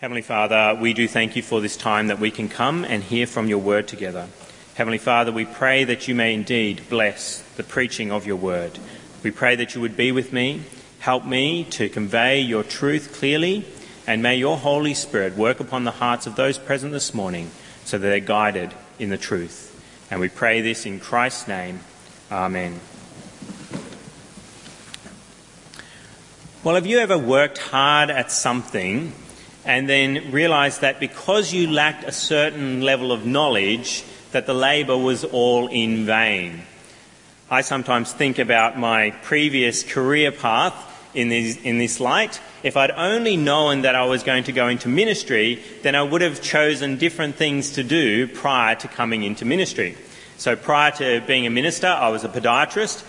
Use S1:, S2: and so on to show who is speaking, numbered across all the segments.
S1: Heavenly Father, we do thank you for this time that we can come and hear from your word together. Heavenly Father, we pray that you may indeed bless the preaching of your word. We pray that you would be with me, help me to convey your truth clearly, and may your Holy Spirit work upon the hearts of those present this morning so that they're guided in the truth. And we pray this in Christ's name. Amen. Well, have you ever worked hard at something and then realized that because you lacked a certain level of knowledge, that the labour was all in vain. I sometimes think about my previous career path in this, in this light. If I'd only known that I was going to go into ministry, then I would have chosen different things to do prior to coming into ministry. So prior to being a minister, I was a podiatrist,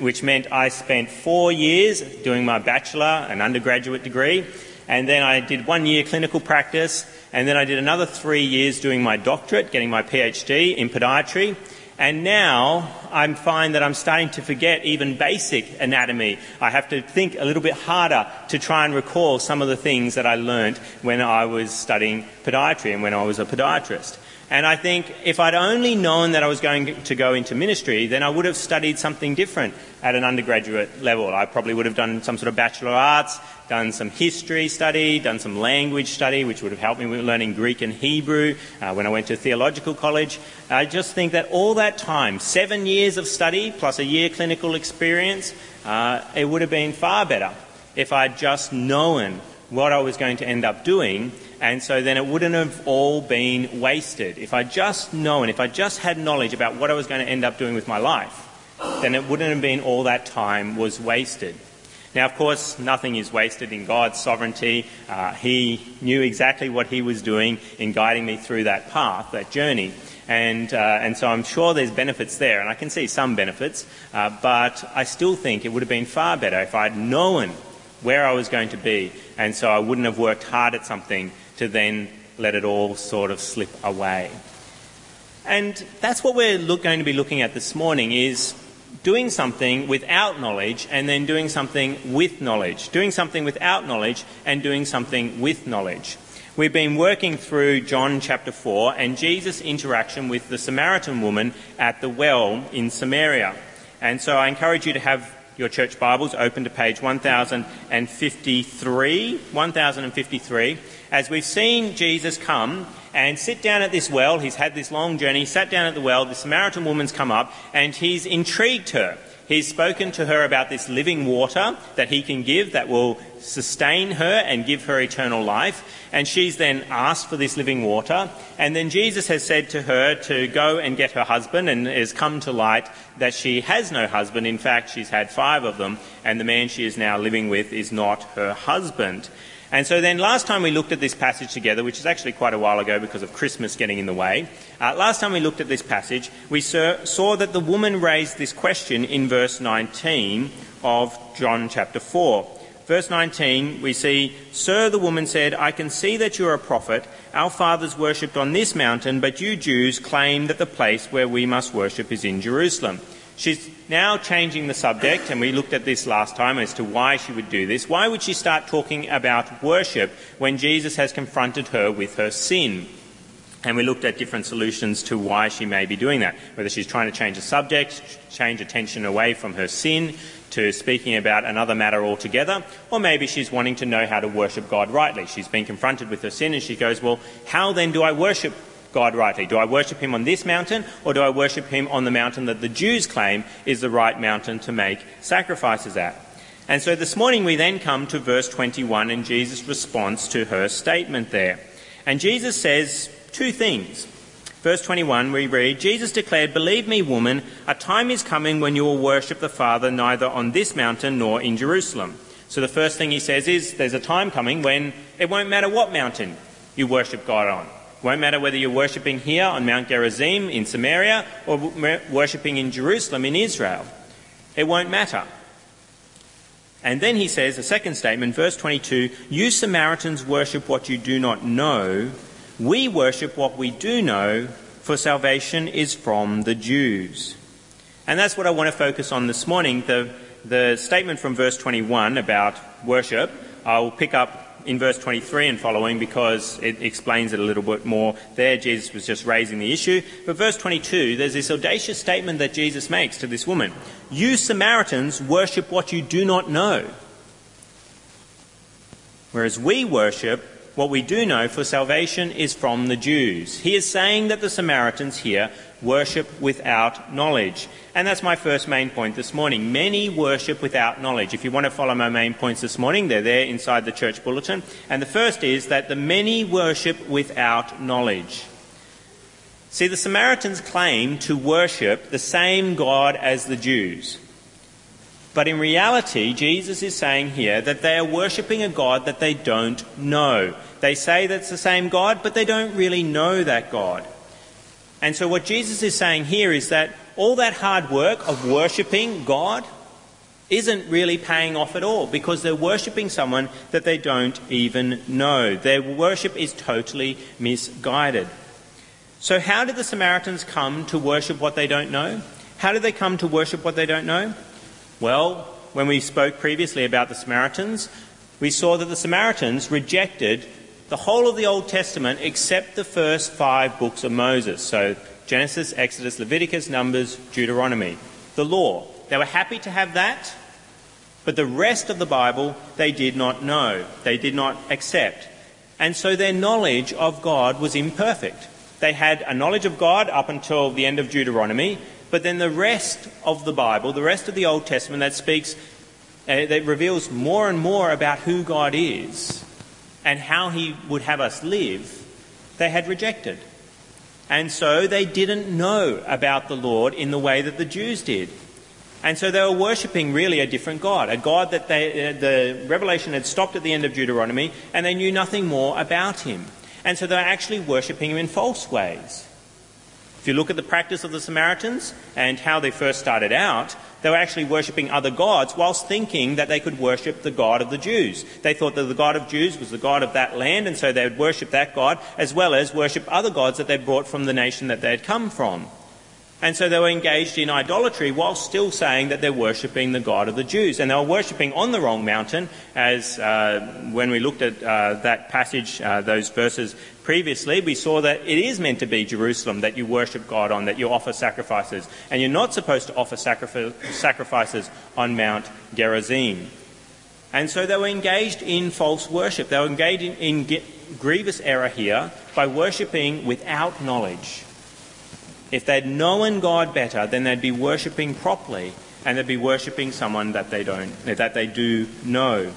S1: which meant I spent four years doing my bachelor and undergraduate degree and then I did one year clinical practice, and then I did another three years doing my doctorate, getting my PhD in podiatry. And now I find that I'm starting to forget even basic anatomy. I have to think a little bit harder to try and recall some of the things that I learnt when I was studying podiatry and when I was a podiatrist. And I think if I'd only known that I was going to go into ministry, then I would have studied something different at an undergraduate level. I probably would have done some sort of Bachelor of Arts, done some history study, done some language study, which would have helped me with learning Greek and Hebrew uh, when I went to theological college. I just think that all that time, seven years of study plus a year clinical experience, uh, it would have been far better if I'd just known what I was going to end up doing and so then it wouldn't have all been wasted. If I just known, if I just had knowledge about what I was going to end up doing with my life, then it wouldn't have been all that time was wasted. Now, of course, nothing is wasted in God's sovereignty. Uh, he knew exactly what He was doing in guiding me through that path, that journey. And, uh, and so I'm sure there's benefits there, and I can see some benefits, uh, but I still think it would have been far better if I'd known where I was going to be, and so I wouldn't have worked hard at something to then let it all sort of slip away. And that's what we're look, going to be looking at this morning is doing something without knowledge and then doing something with knowledge. Doing something without knowledge and doing something with knowledge. We've been working through John chapter 4 and Jesus' interaction with the Samaritan woman at the well in Samaria. And so I encourage you to have your church Bibles open to page 1053. 1053 as we've seen Jesus come and sit down at this well, he's had this long journey, sat down at the well, the Samaritan woman's come up, and he's intrigued her. He's spoken to her about this living water that he can give that will sustain her and give her eternal life. And she's then asked for this living water. And then Jesus has said to her to go and get her husband, and it has come to light that she has no husband. In fact, she's had five of them, and the man she is now living with is not her husband. And so then last time we looked at this passage together, which is actually quite a while ago because of Christmas getting in the way, uh, last time we looked at this passage, we saw that the woman raised this question in verse 19 of John chapter 4. Verse 19, we see, Sir, the woman said, I can see that you are a prophet. Our fathers worshipped on this mountain, but you Jews claim that the place where we must worship is in Jerusalem. She's now changing the subject, and we looked at this last time as to why she would do this. Why would she start talking about worship when Jesus has confronted her with her sin? And we looked at different solutions to why she may be doing that. Whether she's trying to change the subject, change attention away from her sin to speaking about another matter altogether, or maybe she's wanting to know how to worship God rightly. She's been confronted with her sin and she goes, Well, how then do I worship God rightly? Do I worship him on this mountain or do I worship him on the mountain that the Jews claim is the right mountain to make sacrifices at? And so this morning we then come to verse 21 and Jesus' response to her statement there. And Jesus says two things. Verse 21, we read, Jesus declared, Believe me, woman, a time is coming when you will worship the Father neither on this mountain nor in Jerusalem. So the first thing he says is, there's a time coming when it won't matter what mountain you worship God on. Won't matter whether you're worshipping here on Mount Gerizim in Samaria or worshipping in Jerusalem in Israel. It won't matter. And then he says, a second statement, verse 22 You Samaritans worship what you do not know. We worship what we do know, for salvation is from the Jews. And that's what I want to focus on this morning. The, the statement from verse 21 about worship, I'll pick up in verse 23 and following because it explains it a little bit more there. Jesus was just raising the issue. But verse 22, there's this audacious statement that Jesus makes to this woman You Samaritans worship what you do not know. Whereas we worship what we do know for salvation is from the Jews. He is saying that the Samaritans here worship without knowledge. And that's my first main point this morning. Many worship without knowledge. If you want to follow my main points this morning, they're there inside the church bulletin. And the first is that the many worship without knowledge. See, the Samaritans claim to worship the same God as the Jews. But in reality, Jesus is saying here that they are worshipping a God that they don't know. They say that's the same God, but they don't really know that God. And so what Jesus is saying here is that all that hard work of worshipping God isn't really paying off at all because they're worshipping someone that they don't even know. Their worship is totally misguided. So, how did the Samaritans come to worship what they don't know? How did they come to worship what they don't know? Well, when we spoke previously about the Samaritans, we saw that the Samaritans rejected the whole of the Old Testament except the first five books of Moses. So Genesis, Exodus, Leviticus, Numbers, Deuteronomy. The law. They were happy to have that, but the rest of the Bible they did not know. They did not accept. And so their knowledge of God was imperfect. They had a knowledge of God up until the end of Deuteronomy, but then the rest of the Bible, the rest of the Old Testament that speaks, uh, that reveals more and more about who God is and how He would have us live, they had rejected. And so they didn't know about the Lord in the way that the Jews did. And so they were worshipping really a different God, a God that they, uh, the revelation had stopped at the end of Deuteronomy and they knew nothing more about him. And so they were actually worshipping him in false ways. If you look at the practice of the Samaritans and how they first started out, they were actually worshipping other gods whilst thinking that they could worship the God of the Jews. They thought that the God of Jews was the God of that land, and so they would worship that God as well as worship other gods that they'd brought from the nation that they had come from. And so they were engaged in idolatry while still saying that they're worshipping the God of the Jews. And they were worshipping on the wrong mountain, as uh, when we looked at uh, that passage, uh, those verses previously, we saw that it is meant to be Jerusalem that you worship God on, that you offer sacrifices. And you're not supposed to offer sacrifices on Mount Gerizim. And so they were engaged in false worship. They were engaged in, in grievous error here by worshipping without knowledge. If they'd known God better, then they'd be worshipping properly and they'd be worshipping someone that they don't that they do know.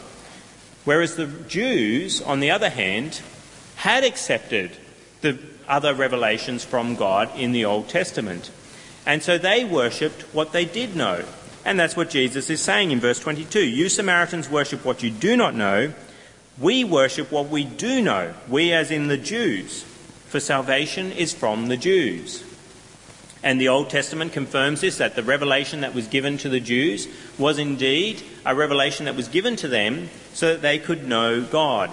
S1: Whereas the Jews, on the other hand, had accepted the other revelations from God in the Old Testament. And so they worshipped what they did know. And that's what Jesus is saying in verse 22. You Samaritans worship what you do not know. We worship what we do know. We, as in the Jews. For salvation is from the Jews. And the Old Testament confirms this that the revelation that was given to the Jews was indeed a revelation that was given to them so that they could know God.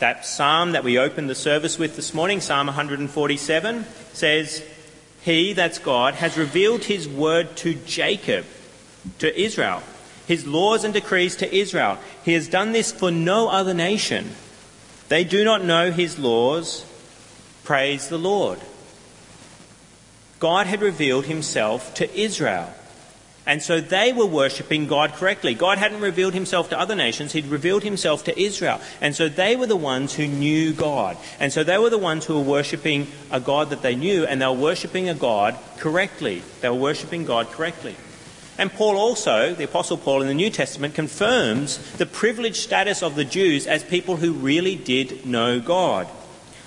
S1: That psalm that we opened the service with this morning, Psalm 147, says, He, that's God, has revealed His word to Jacob, to Israel, His laws and decrees to Israel. He has done this for no other nation. They do not know His laws. Praise the Lord. God had revealed himself to Israel. And so they were worshipping God correctly. God hadn't revealed himself to other nations, he'd revealed himself to Israel. And so they were the ones who knew God. And so they were the ones who were worshipping a God that they knew, and they were worshipping a God correctly. They were worshipping God correctly. And Paul also, the Apostle Paul in the New Testament, confirms the privileged status of the Jews as people who really did know God.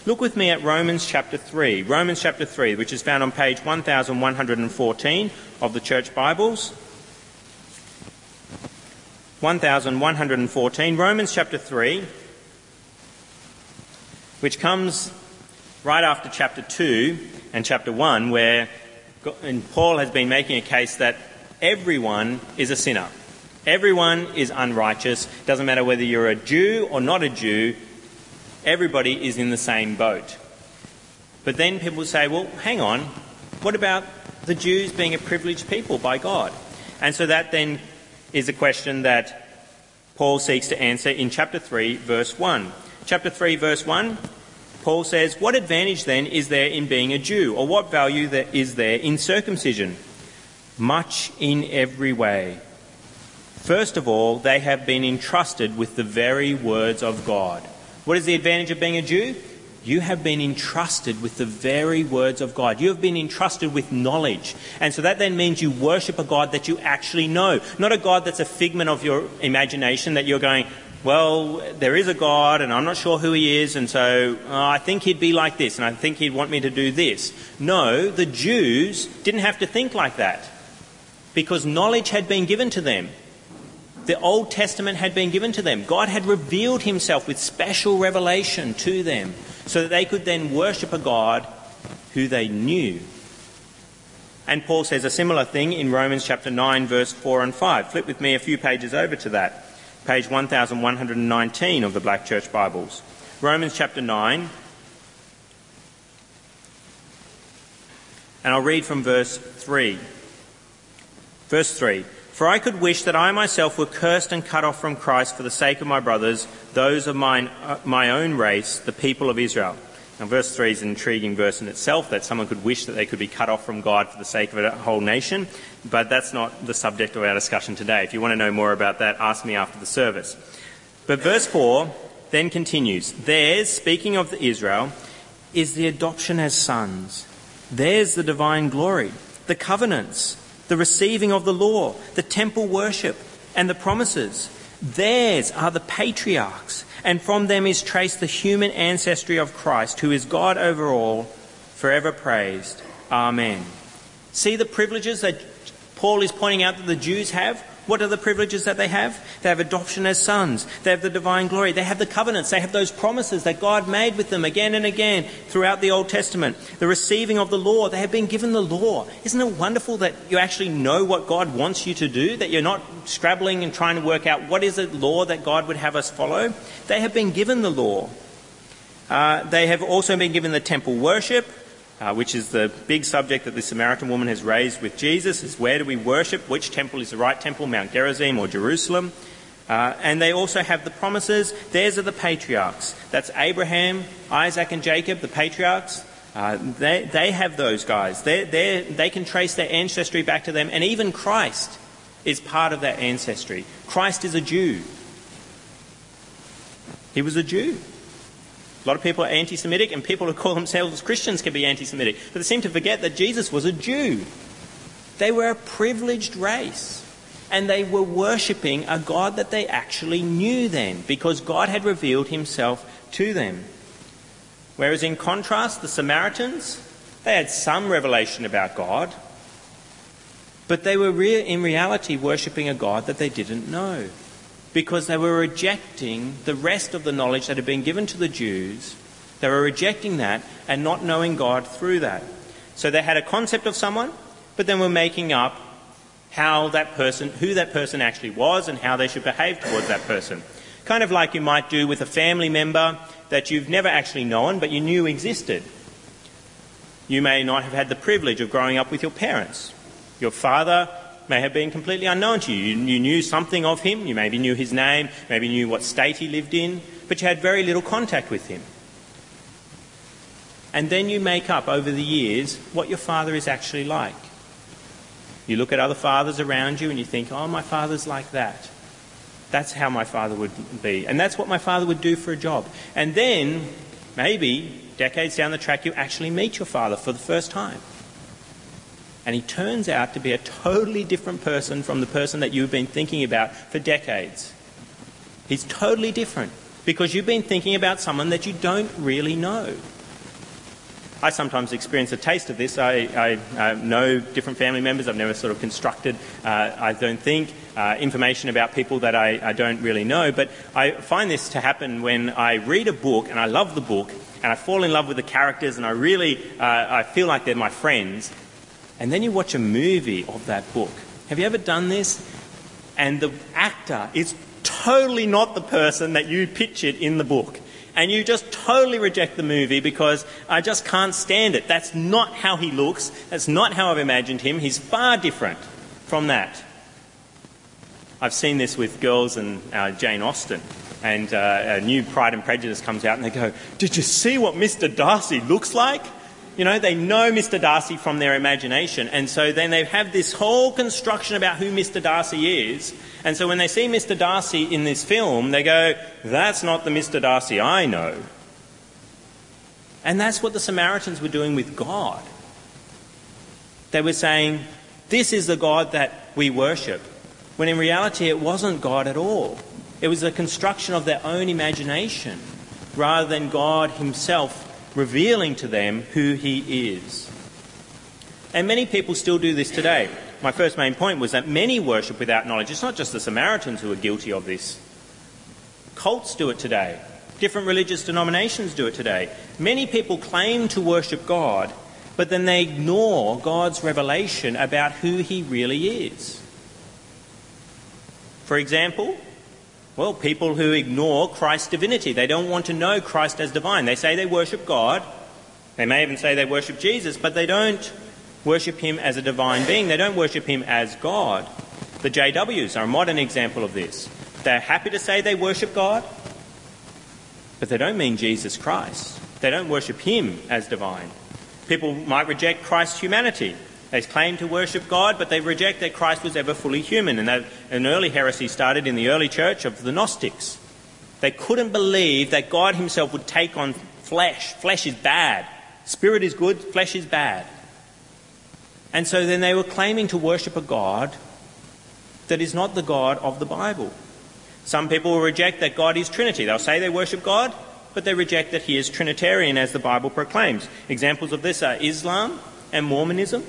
S1: Look with me at Romans chapter 3. Romans chapter 3, which is found on page 1114 of the Church Bibles. 1114, Romans chapter 3, which comes right after chapter 2 and chapter 1, where Paul has been making a case that everyone is a sinner. Everyone is unrighteous. Doesn't matter whether you're a Jew or not a Jew, everybody is in the same boat. But then people say, well, hang on, what about the Jews being a privileged people by God? And so that then is a question that Paul seeks to answer in chapter 3, verse 1. chapter 3, verse 1, Paul says, What advantage then is there in being a Jew, or what value is there in circumcision? Much in every way. First of all, they have been entrusted with the very words of God. What is the advantage of being a Jew? You have been entrusted with the very words of God. You have been entrusted with knowledge. And so that then means you worship a God that you actually know, not a God that's a figment of your imagination that you're going, well, there is a God and I'm not sure who he is, and so oh, I think he'd be like this and I think he'd want me to do this. No, the Jews didn't have to think like that because knowledge had been given to them. The Old Testament had been given to them. God had revealed himself with special revelation to them so that they could then worship a God who they knew. And Paul says a similar thing in Romans chapter 9, verse 4 and 5. Flip with me a few pages over to that page 1119 of the Black Church Bibles. Romans chapter 9. And I'll read from verse 3. Verse 3 For I could wish that I myself were cursed and cut off from Christ for the sake of my brothers, those of mine, uh, my own race, the people of Israel. Now, verse 3 is an intriguing verse in itself that someone could wish that they could be cut off from God for the sake of a whole nation, but that's not the subject of our discussion today. If you want to know more about that, ask me after the service. But verse 4 then continues Theirs, speaking of Israel, is the adoption as sons. Theirs the divine glory, the covenants, the receiving of the law, the temple worship, and the promises. Theirs are the patriarchs and from them is traced the human ancestry of Christ, who is God over all, forever praised. Amen. See the privileges that Paul is pointing out that the Jews have? What are the privileges that they have? They have adoption as sons. They have the divine glory. They have the covenants. They have those promises that God made with them again and again throughout the Old Testament. The receiving of the law. They have been given the law. Isn't it wonderful that you actually know what God wants you to do? That you're not scrabbling and trying to work out what is the law that God would have us follow? They have been given the law. Uh, they have also been given the temple worship uh, which is the big subject that the Samaritan woman has raised with Jesus, is where do we worship? Which temple is the right temple, Mount Gerizim or Jerusalem? Uh, and they also have the promises. Theirs are the patriarchs. That's Abraham, Isaac, and Jacob, the patriarchs. Uh, they, they have those guys. They're, they're, they can trace their ancestry back to them, and even Christ is part of that ancestry. Christ is a Jew. He was a Jew. A lot of people are anti Semitic, and people who call themselves Christians can be anti Semitic. But they seem to forget that Jesus was a Jew. They were a privileged race. And they were worshipping a God that they actually knew then, because God had revealed himself to them. Whereas in contrast, the Samaritans, they had some revelation about God, but they were re- in reality worshipping a God that they didn't know because they were rejecting the rest of the knowledge that had been given to the Jews. They were rejecting that and not knowing God through that. So they had a concept of someone, but then were making up how that person, who that person actually was and how they should behave towards that person. Kind of like you might do with a family member that you've never actually known but you knew existed. You may not have had the privilege of growing up with your parents. Your father may have been completely unknown to you. You knew something of him, you maybe knew his name, maybe knew what state he lived in, but you had very little contact with him. And then you make up over the years what your father is actually like. You look at other fathers around you and you think, oh, my father's like that. That's how my father would be. And that's what my father would do for a job. And then, maybe, decades down the track, you actually meet your father for the first time. And he turns out to be a totally different person from the person that you've been thinking about for decades. He's totally different because you've been thinking about someone that you don't really know. I sometimes experience a taste of this. I, I, I know different family members. I've never sort of constructed, uh, I don't think, uh, information about people that I, I don't really know. But I find this to happen when I read a book and I love the book and I fall in love with the characters and I really uh, I feel like they're my friends and then you watch a movie of that book. Have you ever done this? And the actor is totally not the person that you pictured in the book. And you just totally reject the movie because I just can't stand it. That's not how he looks. That's not how I've imagined him. He's far different from that. I've seen this with girls and uh, Jane Austen. And uh, a new Pride and Prejudice comes out, and they go, Did you see what Mr. Darcy looks like? You know, they know Mr. Darcy from their imagination, and so then they have this whole construction about who Mr. Darcy is. And so when they see Mr. Darcy in this film, they go, That's not the Mr. Darcy I know. And that's what the Samaritans were doing with God. They were saying, This is the God that we worship. When in reality, it wasn't God at all. It was a construction of their own imagination rather than God Himself revealing to them who He is. And many people still do this today. My first main point was that many worship without knowledge. It's not just the Samaritans who are guilty of this. Cults do it today. Different religious denominations do it today. Many people claim to worship God, but then they ignore God's revelation about who He really is. For example, well, people who ignore Christ's divinity. They don't want to know Christ as divine. They say they worship God. They may even say they worship Jesus, but they don't worship him as a divine being. They don't worship him as God. The JWs are a modern example of this. They're happy to say they worship God, but they don't mean Jesus Christ. They don't worship him as divine. People might reject Christ's humanity. They claim to worship God, but they reject that Christ was ever fully human. And that, an early heresy started in the early church of the Gnostics. They couldn't believe that God Himself would take on flesh. Flesh is bad. Spirit is good, flesh is bad. And so then they were claiming to worship a God that is not the God of the Bible. Some people will reject that God is Trinity. They'll say they worship God, but they reject that He is Trinitarian as the Bible proclaims. Examples of this are Islam and Mormonism.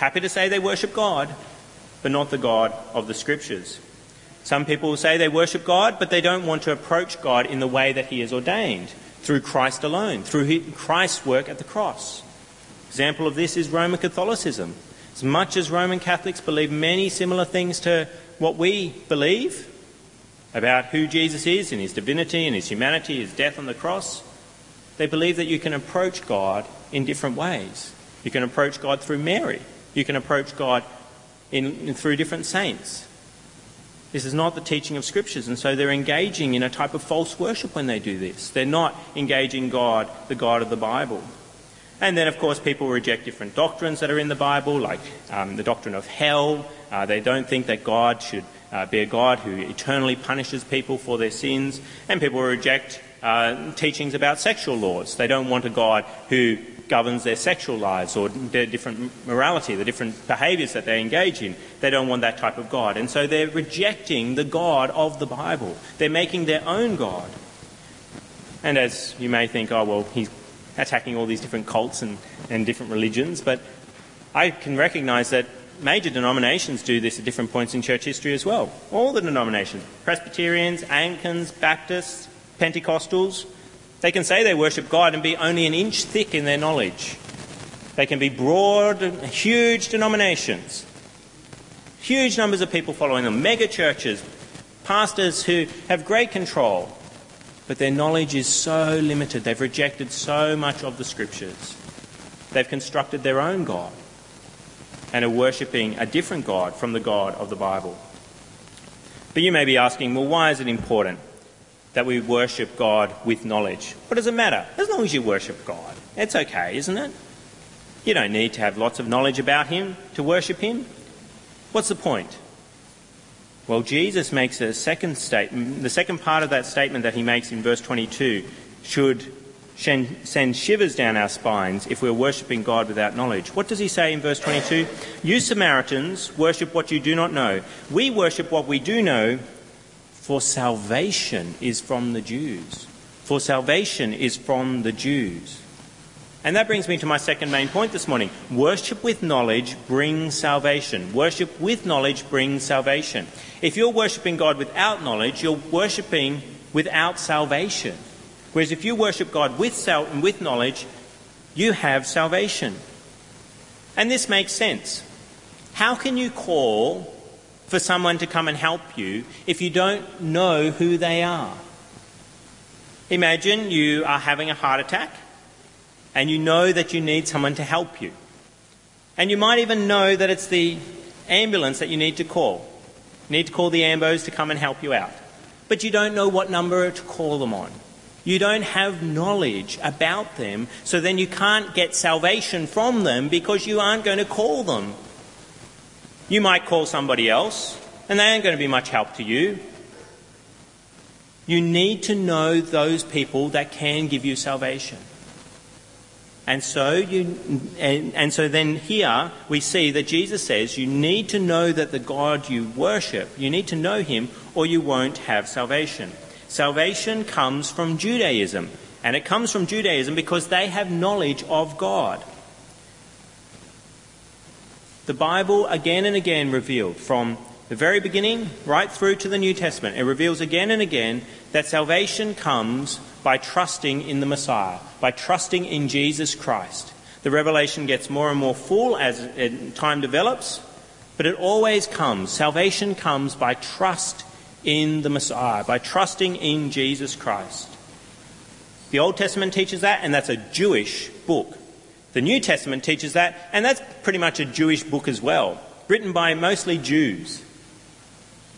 S1: Happy to say they worship God, but not the God of the Scriptures. Some people say they worship God, but they don't want to approach God in the way that He has ordained, through Christ alone, through Christ's work at the cross. Example of this is Roman Catholicism. As much as Roman Catholics believe many similar things to what we believe about who Jesus is and his divinity and his humanity, his death on the cross, they believe that you can approach God in different ways. You can approach God through Mary. You can approach God in, in, through different saints. This is not the teaching of scriptures, and so they're engaging in a type of false worship when they do this. They're not engaging God, the God of the Bible. And then, of course, people reject different doctrines that are in the Bible, like um, the doctrine of hell. Uh, they don't think that God should uh, be a God who eternally punishes people for their sins. And people reject uh, teachings about sexual laws. They don't want a God who governs their sexual lives or their different morality, the different behaviours that they engage in. They don't want that type of God. And so they're rejecting the God of the Bible. They're making their own God. And as you may think, oh, well, he's attacking all these different cults and, and different religions, but I can recognise that major denominations do this at different points in church history as well. All the denominations Presbyterians, Anglicans, Baptists, Pentecostals they can say they worship God and be only an inch thick in their knowledge. They can be broad, huge denominations, huge numbers of people following them, mega churches, pastors who have great control, but their knowledge is so limited. They've rejected so much of the scriptures. They've constructed their own God and are worshipping a different God from the God of the Bible. But you may be asking, well, why is it important that we worship God with knowledge. What does it matter? As long as you worship God. It's okay, isn't it? You don't need to have lots of knowledge about Him to worship Him. What's the point? Well, Jesus makes a second statement. The second part of that statement that he makes in verse 22 should send shivers down our spines if we're worshipping God without knowledge. What does he say in verse 22? You Samaritans worship what you do not know. We worship what we do know, for salvation is from the Jews. For salvation is from the Jews. And that brings me to my second main point this morning. Worship with knowledge brings salvation. Worship with knowledge brings salvation. If you're worshipping God without knowledge, you're worshipping without salvation. Whereas if you worship God with, sal- with knowledge, you have salvation. And this makes sense. How can you call for someone to come and help you if you don't know who they are. Imagine you are having a heart attack and you know that you need someone to help you. And you might even know that it's the ambulance that you need to call. You need to call the Ambos to come and help you out. But you don't know what number to call them on. You don't have knowledge about them, so then you can't get salvation from them because you aren't going to call them. You might call somebody else, and they aren't going to be much help to you. You need to know those people that can give you salvation. And so, you, and, and, so then here we see that Jesus says you need to know that the God you worship, you need to know him or you won't have salvation. Salvation comes from Judaism. And it comes from Judaism because they have knowledge of God. The Bible again and again revealed from the very beginning right through to the New Testament, it reveals again and again that salvation comes by trusting in the Messiah, by trusting in Jesus Christ. The revelation gets more and more full as time develops, but it always comes. Salvation comes by trust in the Messiah, by trusting in Jesus Christ. The Old Testament teaches that, and that's a Jewish book. The New Testament teaches that, and that's pretty much a Jewish book as well, written by mostly Jews.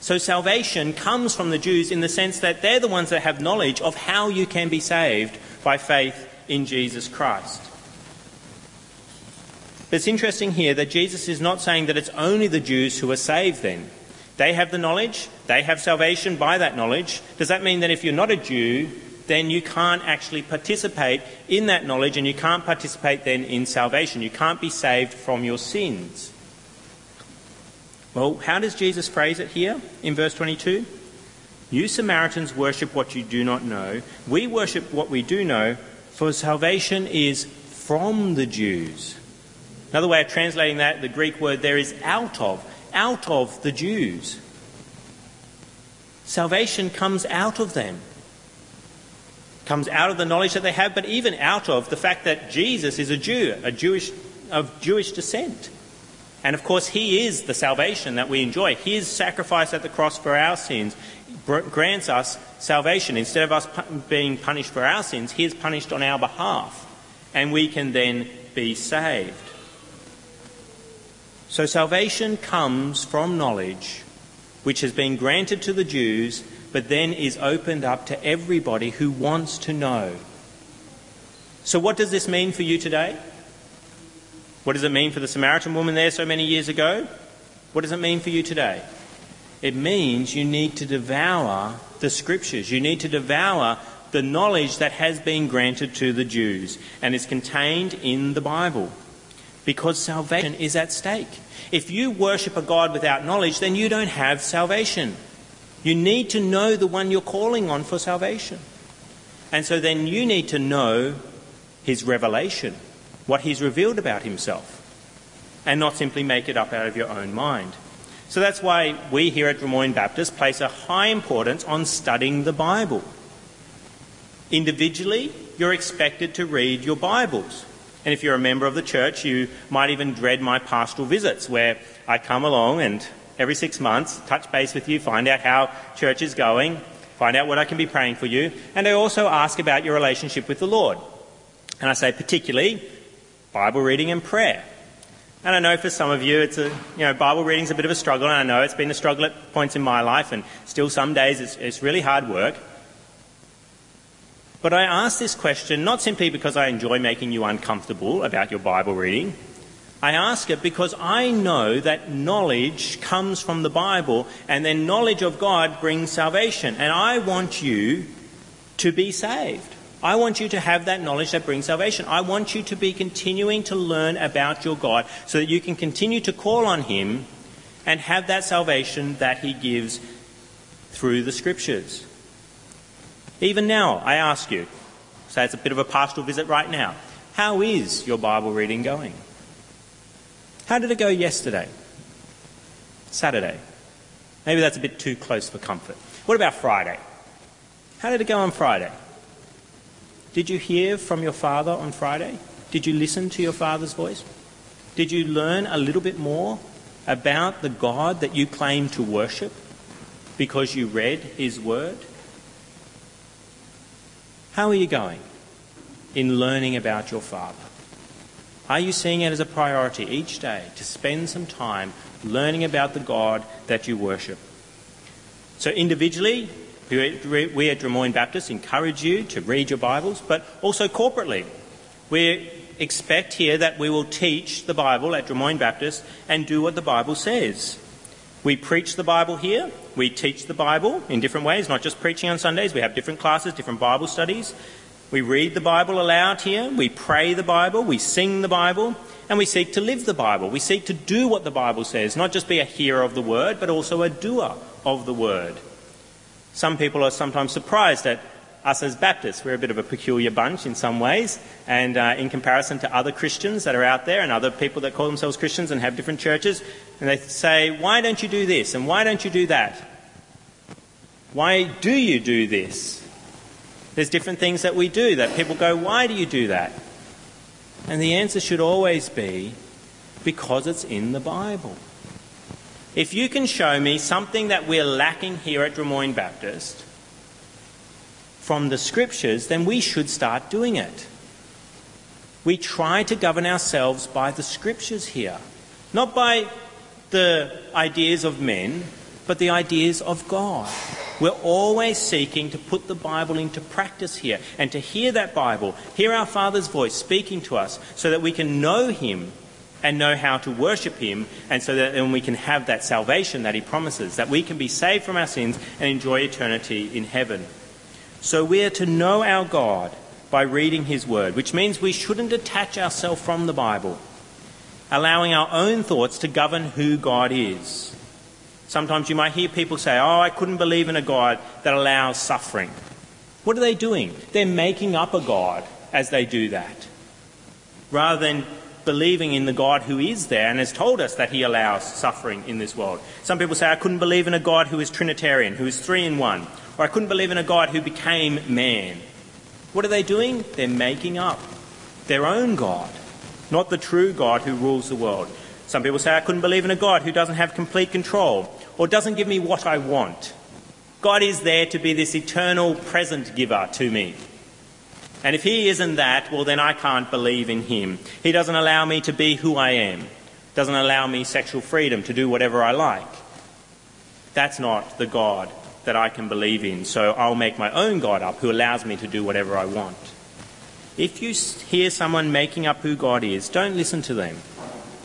S1: So salvation comes from the Jews in the sense that they're the ones that have knowledge of how you can be saved by faith in Jesus Christ. But it's interesting here that Jesus is not saying that it's only the Jews who are saved then. They have the knowledge, they have salvation by that knowledge. Does that mean that if you're not a Jew, then you can't actually participate in that knowledge and you can't participate then in salvation? You can't be saved from your sins. Well, how does Jesus phrase it here in verse 22? You Samaritans worship what you do not know. We worship what we do know, for salvation is from the Jews. Another way of translating that, the Greek word there is out of out of the Jews. Salvation comes out of them. Comes out of the knowledge that they have, but even out of the fact that Jesus is a Jew, a Jewish of Jewish descent. And of course, he is the salvation that we enjoy. His sacrifice at the cross for our sins grants us salvation. Instead of us being punished for our sins, he is punished on our behalf. And we can then be saved. So salvation comes from knowledge, which has been granted to the Jews, but then is opened up to everybody who wants to know. So, what does this mean for you today? What does it mean for the Samaritan woman there so many years ago? What does it mean for you today? It means you need to devour the scriptures. You need to devour the knowledge that has been granted to the Jews and is contained in the Bible because salvation is at stake. If you worship a God without knowledge, then you don't have salvation. You need to know the one you're calling on for salvation. And so then you need to know his revelation, what he's revealed about himself, and not simply make it up out of your own mind. So that's why we here at Drummoyne Baptist place a high importance on studying the Bible. Individually, you're expected to read your Bibles. And if you're a member of the church, you might even dread my pastoral visits, where I come along and every six months touch base with you, find out how church is going, find out what I can be praying for you, and I also ask about your relationship with the Lord. And I say particularly Bible reading and prayer. And I know for some of you, it's a, you know, Bible reading's a bit of a struggle, and I know it's been a struggle at points in my life, and still some days it's, it's really hard work. But I ask this question not simply because I enjoy making you uncomfortable about your Bible reading. I ask it because I know that knowledge comes from the Bible and then knowledge of God brings salvation. And I want you to be saved. I want you to have that knowledge that brings salvation. I want you to be continuing to learn about your God so that you can continue to call on Him and have that salvation that He gives through the Scriptures. Even now, I ask you, say it's a bit of a pastoral visit right now, how is your Bible reading going? How did it go yesterday? Saturday? Maybe that's a bit too close for comfort. What about Friday? How did it go on Friday? Did you hear from your father on Friday? Did you listen to your father's voice? Did you learn a little bit more about the God that you claim to worship because you read his word? How are you going in learning about your Father? Are you seeing it as a priority each day to spend some time learning about the God that you worship? So, individually, we at Drummoyne Baptist encourage you to read your Bibles, but also corporately. We expect here that we will teach the Bible at Drummoyne Baptist and do what the Bible says. We preach the Bible here. We teach the Bible in different ways, not just preaching on Sundays. We have different classes, different Bible studies. We read the Bible aloud here. We pray the Bible. We sing the Bible. And we seek to live the Bible. We seek to do what the Bible says, not just be a hearer of the word, but also a doer of the word. Some people are sometimes surprised at us as Baptists. We're a bit of a peculiar bunch in some ways, and uh, in comparison to other Christians that are out there and other people that call themselves Christians and have different churches, and they say, Why don't you do this? and why don't you do that? Why do you do this? There's different things that we do that people go, Why do you do that? And the answer should always be, Because it's in the Bible. If you can show me something that we're lacking here at Drummoyne Baptist from the scriptures, then we should start doing it. We try to govern ourselves by the scriptures here, not by the ideas of men, but the ideas of God. We're always seeking to put the Bible into practice here and to hear that Bible, hear our Father's voice speaking to us so that we can know Him and know how to worship Him, and so that then we can have that salvation that He promises, that we can be saved from our sins and enjoy eternity in heaven. So we are to know our God by reading His Word, which means we shouldn't detach ourselves from the Bible, allowing our own thoughts to govern who God is. Sometimes you might hear people say, Oh, I couldn't believe in a God that allows suffering. What are they doing? They're making up a God as they do that. Rather than believing in the God who is there and has told us that he allows suffering in this world. Some people say, I couldn't believe in a God who is Trinitarian, who is three in one. Or I couldn't believe in a God who became man. What are they doing? They're making up their own God, not the true God who rules the world. Some people say, I couldn't believe in a God who doesn't have complete control or doesn't give me what I want. God is there to be this eternal present giver to me. And if he isn't that, well, then I can't believe in him. He doesn't allow me to be who I am, doesn't allow me sexual freedom to do whatever I like. That's not the God that I can believe in, so I'll make my own God up who allows me to do whatever I want. If you hear someone making up who God is, don't listen to them.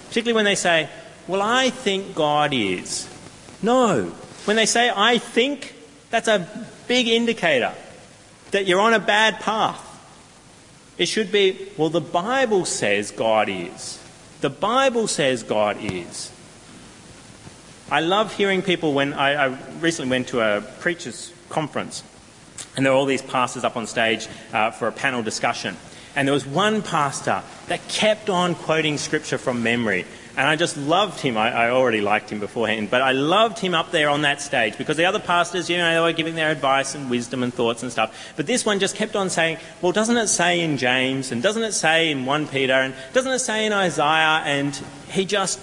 S1: Particularly when they say, Well, I think God is. No. When they say, I think, that's a big indicator that you're on a bad path. It should be, well, the Bible says God is. The Bible says God is. I love hearing people when I, I recently went to a preacher's conference and there were all these pastors up on stage uh, for a panel discussion. And there was one pastor that kept on quoting scripture from memory. And I just loved him. I, I, already liked him beforehand, but I loved him up there on that stage because the other pastors, you know, they were giving their advice and wisdom and thoughts and stuff. But this one just kept on saying, well, doesn't it say in James and doesn't it say in 1 Peter and doesn't it say in Isaiah? And he just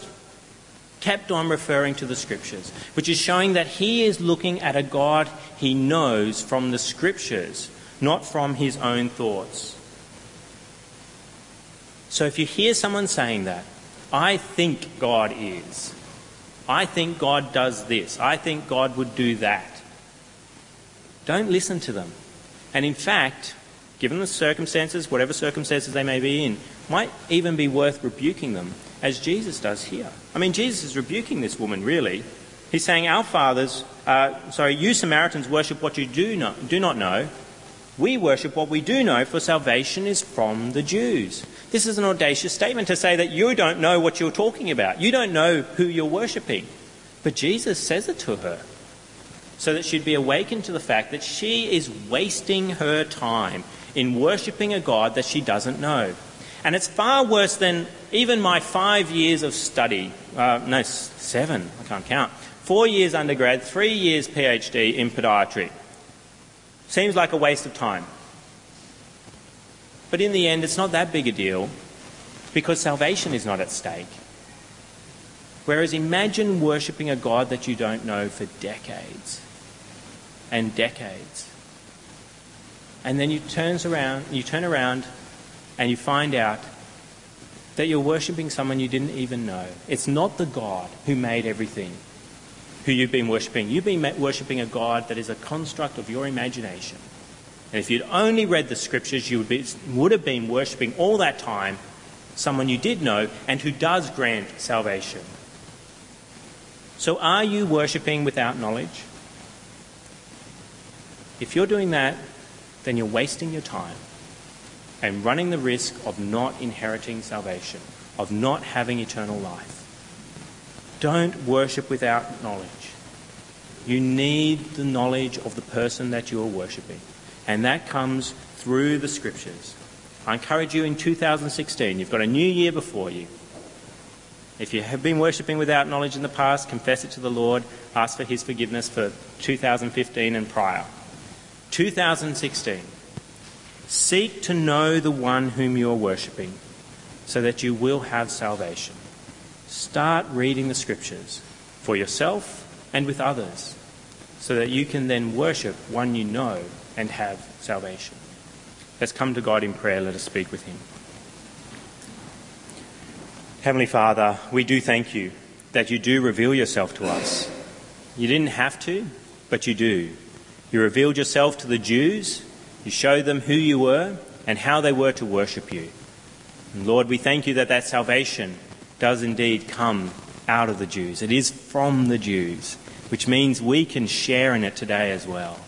S1: kept on referring to the scriptures, which is showing that he is looking at a God he knows from the scriptures, not from his own thoughts. So if you hear someone saying that, I think God is. I think God does this. I think God would do that. Don't listen to them. And in fact, given the circumstances, whatever circumstances they may be in, might even be worth rebuking them, as Jesus does here. I mean, Jesus is rebuking this woman, really. He's saying, Our fathers, uh, sorry, you Samaritans worship what you do not, do not know. We worship what we do know, for salvation is from the Jews. This is an audacious statement to say that you don't know what you're talking about. You don't know who you're worshipping. But Jesus says it to her so that she'd be awakened to the fact that she is wasting her time in worshipping a God that she doesn't know. And it's far worse than even my five years of study. Uh, no, seven, I can't count. Four years undergrad, three years PhD in podiatry. Seems like a waste of time. But in the end, it's not that big a deal because salvation is not at stake. Whereas imagine worshipping a God that you don't know for decades and decades. And then you turns around, you turn around and you find out that you're worshipping someone you didn't even know. It's not the God who made everything. who you've been worshipping. You've been worshipping a God that is a construct of your imagination. And if you'd only read the scriptures, you would, be, would have been worshipping all that time someone you did know and who does grant salvation. So, are you worshipping without knowledge? If you're doing that, then you're wasting your time and running the risk of not inheriting salvation, of not having eternal life. Don't worship without knowledge. You need the knowledge of the person that you are worshipping, and that comes through the scriptures. I encourage you in 2016, you've got a new year before you. If you have been worshipping without knowledge in the past, confess it to the Lord, ask for His forgiveness for 2015 and prior. 2016. Seek to know the one whom you are worshipping so that you will have salvation. Start reading the scriptures for yourself and with others so that you can then worship one you know and have salvation. Let's come to God in prayer. Let us speak with Him. Heavenly Father, we do thank you that you do reveal yourself to us. You didn't have to, but you do. You revealed yourself to the Jews, you showed them who you were and how they were to worship you. And Lord, we thank you that that salvation does indeed come out of the Jews. It is from the Jews, which means we can share in it today as well.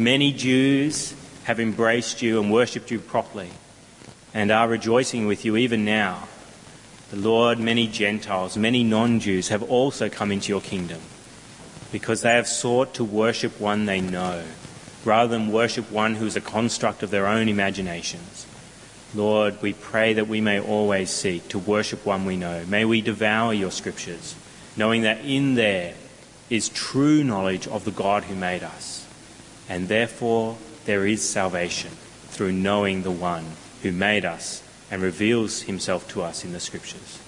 S1: Many Jews have embraced you and worshipped you properly and are rejoicing with you even now. The Lord, many Gentiles, many non Jews have also come into your kingdom because they have sought to worship one they know, rather than worship one who is a construct of their own imaginations. Lord, we pray that we may always seek to worship one we know. May we devour your scriptures, knowing that in there is true knowledge of the God who made us. And therefore, there is salvation through knowing the one who made us and reveals himself to us in the scriptures.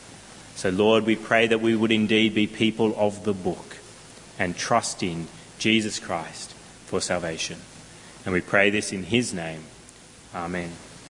S1: So, Lord, we pray that we would indeed be people of the book and trust in Jesus Christ for salvation. And we pray this in his name. Amen.